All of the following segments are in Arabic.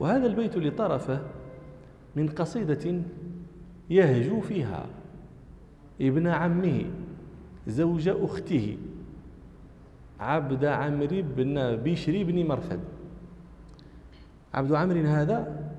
وهذا البيت لطرفه من قصيدة يهجو فيها ابن عمه زوج أخته عبد عمرو بن بشري بن مرثد. عبد عمرو هذا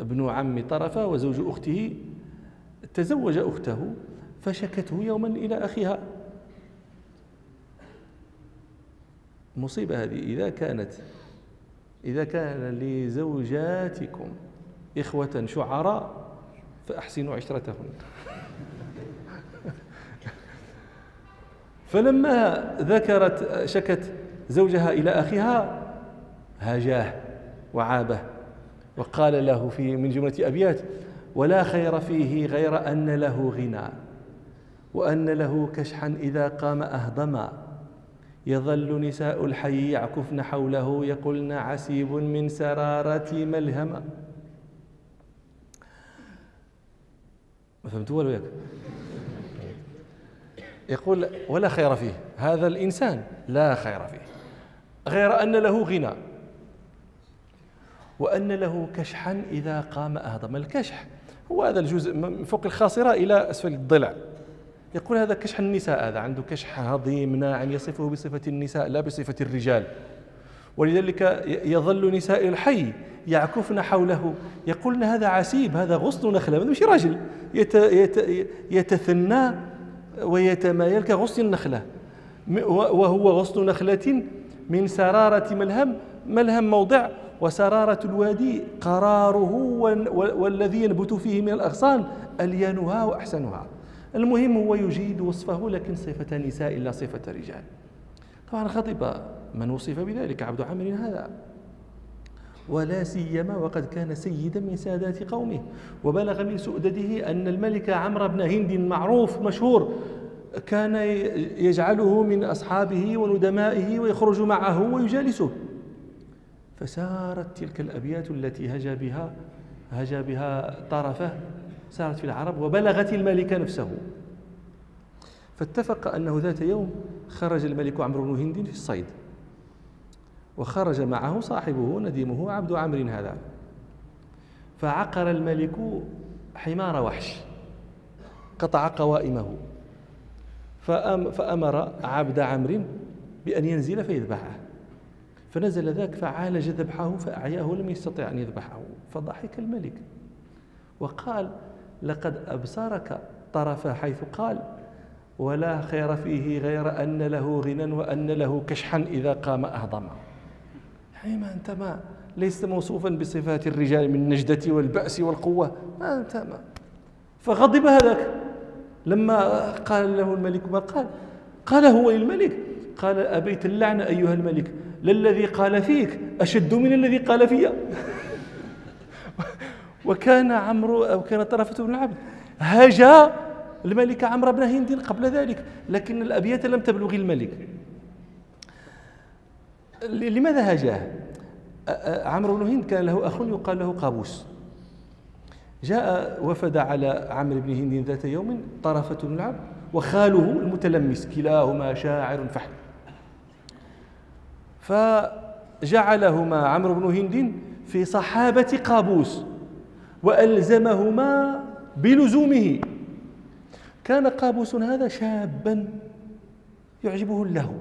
ابن عم طرفة وزوج أخته تزوج أخته فشكته يوما إلى أخيها. مصيبة هذه إذا كانت إذا كان لزوجاتكم إخوة شعراء فأحسنوا عشرتهن. فلما ذكرت شكت زوجها إلى أخيها هاجاه وعابه وقال له في من جملة أبيات ولا خير فيه غير أن له غنى وأن له كشحا إذا قام أهضما. يظل نساء الحي يعكفن حوله يقولن عسيب من سرارة ملهمة ما فهمتوا ولا ياك يقول ولا خير فيه. هذا الإنسان لا خير فيه. غير أن له غنى. وأن له كشحا إذا قام أهضم. الكشح هو هذا الجزء من فوق الخاصرة إلى أسفل الضلع. يقول هذا كشح النساء هذا عنده كشح هضيم ناعم يصفه بصفة النساء لا بصفة الرجال. ولذلك يظل نساء الحي يعكفن حوله. يقولن هذا عسيب هذا غصن نخلة مش راجل. يت يت يتثنى ويتمايل كغصن النخلة وهو غصن نخلة من سرارة ملهم. ملهم موضع وسرارة الوادي. قراره والذي ينبت فيه من الأغصان ألينها وأحسنها. المهم هو يجيد وصفه لكن صفة نساء لا صفة رجال. طبعا غضب من وصف بذلك عبد عمرو هذا. ولا سيما وقد كان سيدا من سادات قومه. وبلغ من سؤدده أن الملك عمرو بن هند معروف مشهور كان يجعله من أصحابه وندمائه ويخرج معه ويجالسه. فسارت تلك الأبيات التي هجا بها هجا بها طرفه سارت في العرب وبلغت الملك نفسه. فاتفق أنه ذات يوم خرج الملك عمرو بن هند في الصيد. وخرج معه صاحبه نديمه عبد عمرو هذا. فعقر الملك حمار وحش قطع قوائمه. فأمر عبد عمرو بأن ينزل فيذبحه. فنزل ذاك فعالج ذبحه فأعياه لم يستطع أن يذبحه. فضحك الملك. وقال لقد أبصرك طرف حيث قال ولا خير فيه غير أن له غنى وأن له كشحا إذا قام أهضم يعني ما أنت ما ليس موصوفا بصفات الرجال من النجدة والبأس والقوة. ما أنت ما. فغضب هذاك. لما قال له الملك ما قال؟ قال هو للملك. قال أبيت اللعن أيها الملك. للذي قال فيك أشد من الذي قال فيا. وكان عمرو أو كان طرفة بن العبد هجا الملك عمرو بن هند قبل ذلك لكن الأبيات لم تبلغ الملك. لماذا هجاه عمرو بن هند كان له أخ يقال له قابوس. جاء وفد على عمرو بن هند ذات يوم طرفة بن العبد وخاله المتلمس كلاهما شاعر فحل. فجعلهما عمرو بن هند في صحابة قابوس. وألزمهما بلزومه. كان قابوس هذا شابا يعجبه اللهو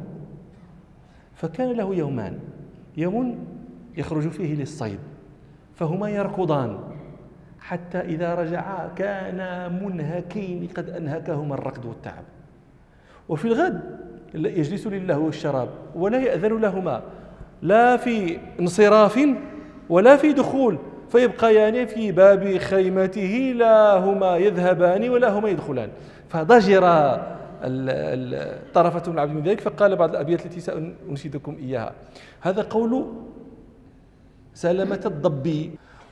فكان له يومان. يوم يخرج فيه للصيد. فهما يركضان. حتى إذا رجعا كانا منهكين قد أنهكهما الركض والتعب. وفي الغد يجلس للهو والشراب ولا يأذن لهما. لا في انصراف ولا في دخول. فيبقيان في باب خيمته لا هما يذهبان ولا هما يدخلان. فضجر طرفة بن عبد من ذلك فقال بعض الأبيات التي سأنشدكم إياها. هذا قول سلمة الضبي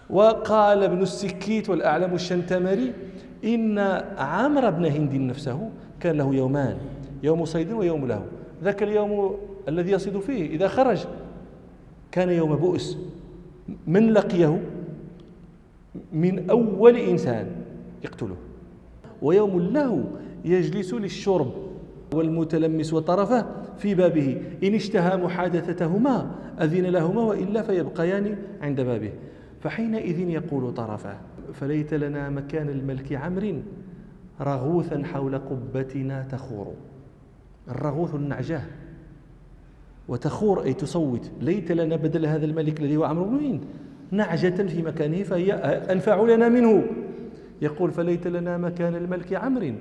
وقال ابن السكيت والأعلم الشنتمري إن عمرو بن هند نفسه كان له يومان يوم صيد ويوم له ذاك اليوم الذي يصيد فيه إذا خرج كان يوم بؤس. من لقيه؟ من أول إنسان يقتله. ويوم له يجلس للشرب والمتلمس وطرفه في بابه. إن اشتهى محادثتهما أذن لهما وإلا فيبقيان عند بابه. فحينئذ يقول طرفه فليت لنا مكان الملك عمرو رغوثا حول قبتنا تخور. الرغوث النعجاه. وتخور أي تصوت ليت لنا بدل هذا الملك الذي هو عمرو بن نعجة في مكانه فهي أنفع لنا منه. يقول فليت لنا مكان الملك عمرو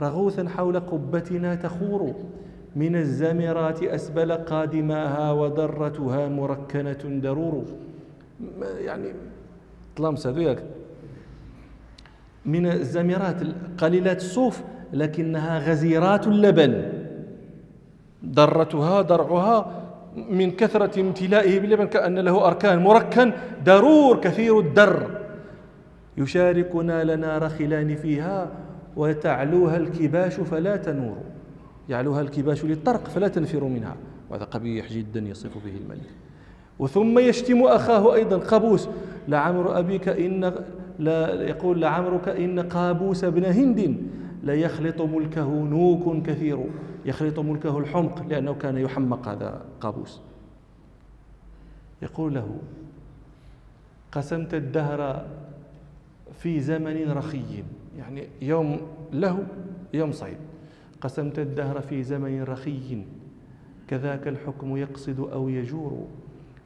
رغوثا حول قبتنا تخور. من الزمرات أسبل قادماها ودرتها مركنة درور. يعني طلامس هذوياك من الزمرات قليلات الصوف لكنها غزيرات اللبن. درتها درعها من كثرة امتلائه باللبن كأن له أركان مركن درور كثير الدر. يشاركنا لنا رخلان فيها وتعلوها الكباش فلا تنور. يعلوها الكباش للطرق فلا تنفر منها. وهذا قبيح جدا يصف به الملك. وثم يشتم أخاه أيضا قابوس. لعمر أبيك إن لا يقول لعمرك إن قابوس بن هند ليخلط ملكه نوك كثير. يخلط ملكه الحمق لأنه كان يحمق هذا قابوس. يقول له قسمت الدهر في زمن رخي يعني يوم له يوم صعيب قسمت الدهر في زمن رخي كذاك الحكم يقصد أو يجور.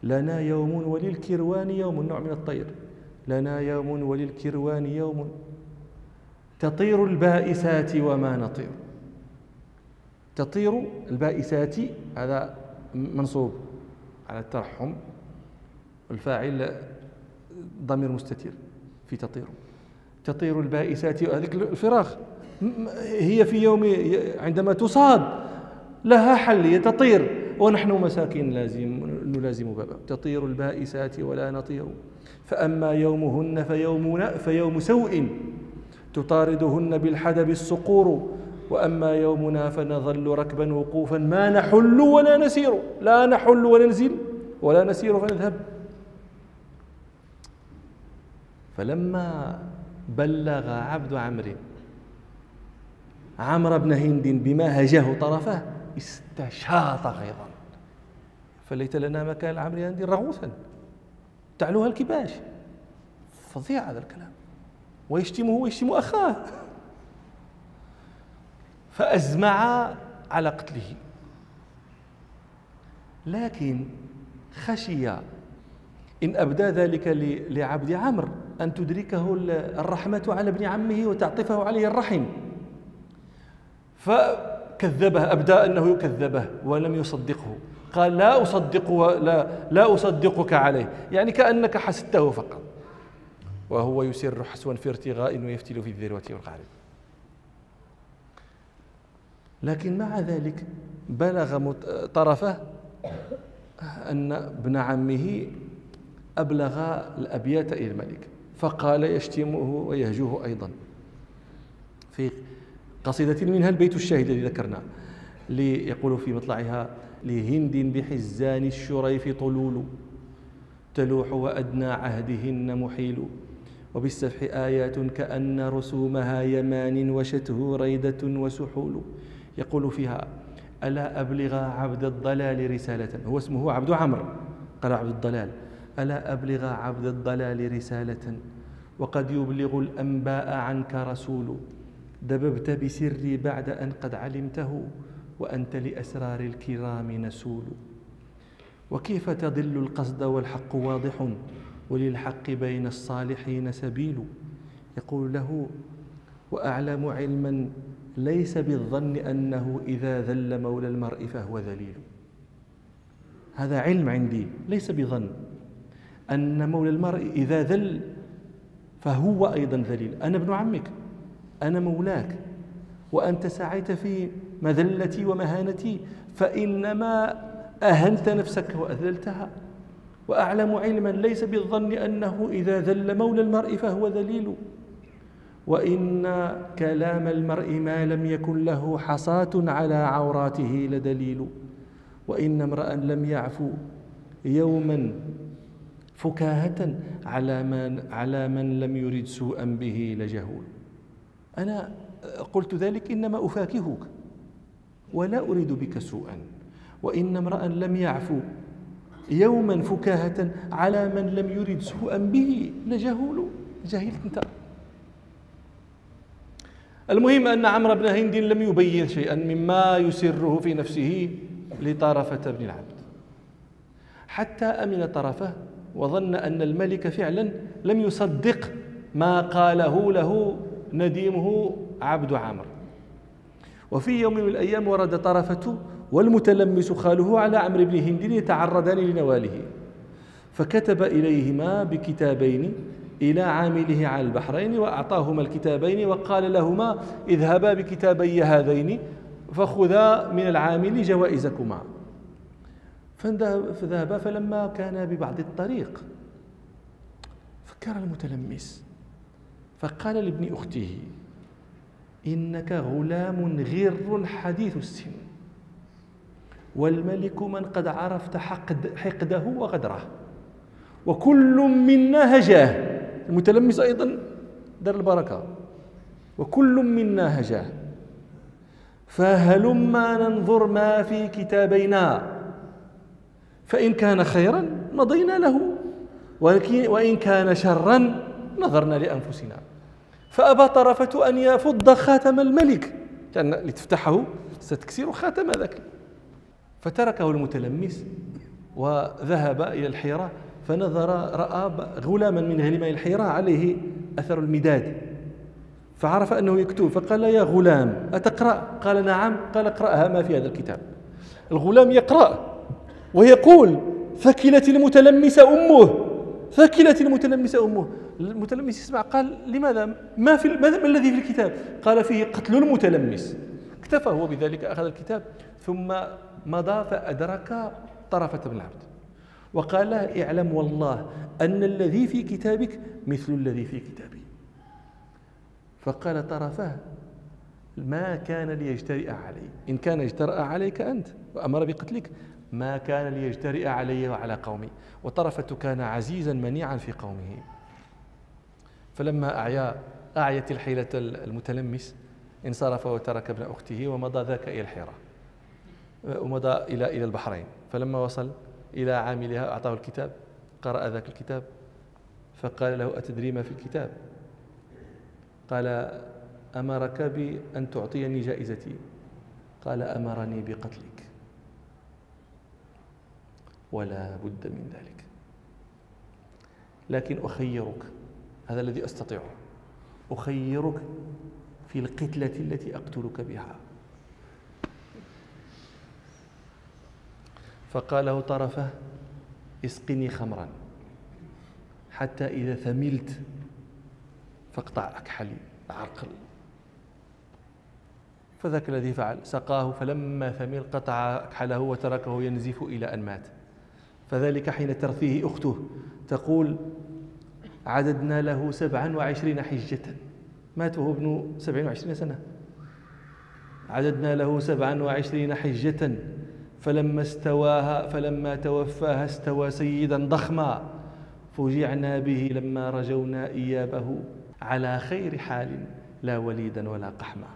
لنا يوم وللكروان يوم نوع من الطير. لنا يوم وللكروان يوم. تطير البائسات وما نطير. تطير البائسات هذا منصوب على الترحم الفاعل ضمير مستتير في تطير. تطير البائسات هذيك الفراخ هي في يوم عندما تصاد لها حل هي تطير. ونحن مساكين لازم نلازم بابا. تطير البائسات ولا نطير. فأما يومهن فيوم, فيوم سوء. تطاردهن بالحدب الصقور. وأما يومنا فنظل ركبا وقوفا ما نحل ولا نسير. لا نحل وننزل ولا نسير فنذهب. فلما بلغ عبد عمرو عمرو بن هند بما هجاه طرفه استشاط غيظا. فليت لنا مكان العمر هند رغوثا تعلوها الكباش. فظيع هذا الكلام. ويشتمه ويشتم أخاه. فأزمع على قتله. لكن خشي إن أبدى ذلك لعبد عمرو أن تدركه الرحمة على ابن عمه وتعطفه عليه الرحم. فكذبه أبدى أنه يكذبه ولم يصدقه. قال لا أصدق لا, لا أصدقك عليه. يعني كأنك حسدته فقط. وهو يسر حسوا في ارتغاء ويفتل في الذروة والغارب لكن مع ذلك بلغ طرفه أن ابن عمه أبلغ الأبيات إلى الملك فقال يشتمه ويهجوه أيضا. في قصيدة منها البيت الشاهد الذي ذكرناه ليقول في مطلعها لهند بحزان الشريف طلول تلوح وأدنى عهدهن محيل. وبالسفح آيات كأن رسومها يمان وشته ريدة وسحول. يقول فيها ألا أبلغ عبد الضلال رسالة؟ هو اسمه عبد عمرو. قال عبد الضلال ألا أبلغ عبد الضلال رسالة؟ وقد يبلغ الأنباء عنك رسول. دببت بسري بعد أن قد علمته وأنت لأسرار الكرام نسول. وكيف تضل القصد والحق واضح؟ وللحق بين الصالحين سبيل. يقول له وأعلم علما ليس بالظن أنه إذا ذل مولى المرء فهو ذليل. هذا علم عندي ليس بظن. أن مولى المرء إذا ذل فهو أيضا ذليل. أنا ابن عمك أنا مولاك. وأنت سعيت في مذلتي ومهانتي فإنما أهنت نفسك وأذلتها. وأعلم علما ليس بالظن أنه إذا ذل مولى المرء فهو ذليل. وإن كلام المرء ما لم يكن له حصاة على عوراته لدليل وإن امرأ لم يعفو يوما فكاهة على من على من لم يرد سوءا به لجهول. أنا قلت ذلك إنما أفاكهك ولا أريد بك سوءا. وإن امرأ لم يعفو يوما فكاهة على من لم يرد سوءا به لجهول. جاهلت أنت. المهم أن عمرو بن هند لم يبين شيئا مما يسره في نفسه لطرفة بن العبد. حتى أمن طرفه وظن أن الملك فعلا لم يصدق ما قاله له نديمه عبد عامر وفي يوم من الأيام ورد طرفة والمتلمس خاله على عمرو بن هند يتعرضان لنواله فكتب إليهما بكتابين إلى عامله على البحرين وأعطاهما الكتابين وقال لهما اذهبا بكتابي هذين فخذا من العامل جوائزكما. فذهبا فلما كان ببعض الطريق. فكر المتلمس. فقال لابن أخته إنك غلام غر حديث السن. والملك من قد عرفت حقد حقده وغدره وكل منا هجاه. المتلمس أيضا دار البركة وكل منا هجاه فهلما ننظر ما في كتابينا فإن كان خيرا مضينا له وإن كان شرا نظرنا لأنفسنا. فأبى طرفة أن يفض خاتم الملك كان لتفتحه ستكسر خاتم ذاك. فتركه المتلمس وذهب إلى الحيرة. فنظر رأى غلاما من غلمان الحيرة عليه أثر المداد. فعرف أنه يكتب فقال يا غلام أتقرأ؟ قال نعم. قال اقرأها ما في هذا الكتاب. الغلام يقرأ ويقول ثكلت المتلمس أمه. ثكلت المتلمس أمه. المتلمس يسمع قال لماذا؟ ما في ما الذي في الكتاب؟ قال فيه قتل المتلمس. اكتفى هو بذلك أخذ الكتاب ثم مضى فأدرك طرفة بن العبد وقال له اعلم والله أن الذي في كتابك مثل الذي في كتابي. فقال طرفه ما كان ليجترئ علي. إن كان اجترأ عليك أنت وأمر بقتلك ما كان ليجترئ علي وعلى قومي. وطرفة كان عزيزا منيعا في قومه. فلما أعيا أعيت الحيلة المتلمس انصرف وترك ابن أخته ومضى ذاك إلى الحيرة ومضى إلى إلى البحرين. فلما وصل إلى عاملها أعطاه الكتاب قرأ ذاك الكتاب فقال له أتدري ما في الكتاب؟ قال أمرك بأن تعطيني جائزتي؟ قال أمرني بقتلك. ولا بد من ذلك. لكن أخيرك هذا الذي أستطيعه أخيرك في القتلة التي أقتلك بها. فقال له طرفه اسقني خمرا حتى إذا ثملت فاقطع أكحلي عرقل فذاك الذي فعل سقاه فلما ثمل قطع أكحله وتركه ينزف إلى أن مات. فذلك حين ترثيه أخته تقول عددنا له سبعا وعشرين حجة. مات وهو ابن سبعين وعشرين سنة. عددنا له سبعا وعشرين حجة. فلما استواها فلما توفاها استوى سيدا ضخما. فوجعنا به لما رجونا إيابه على خير حال لا وليدا ولا قحما.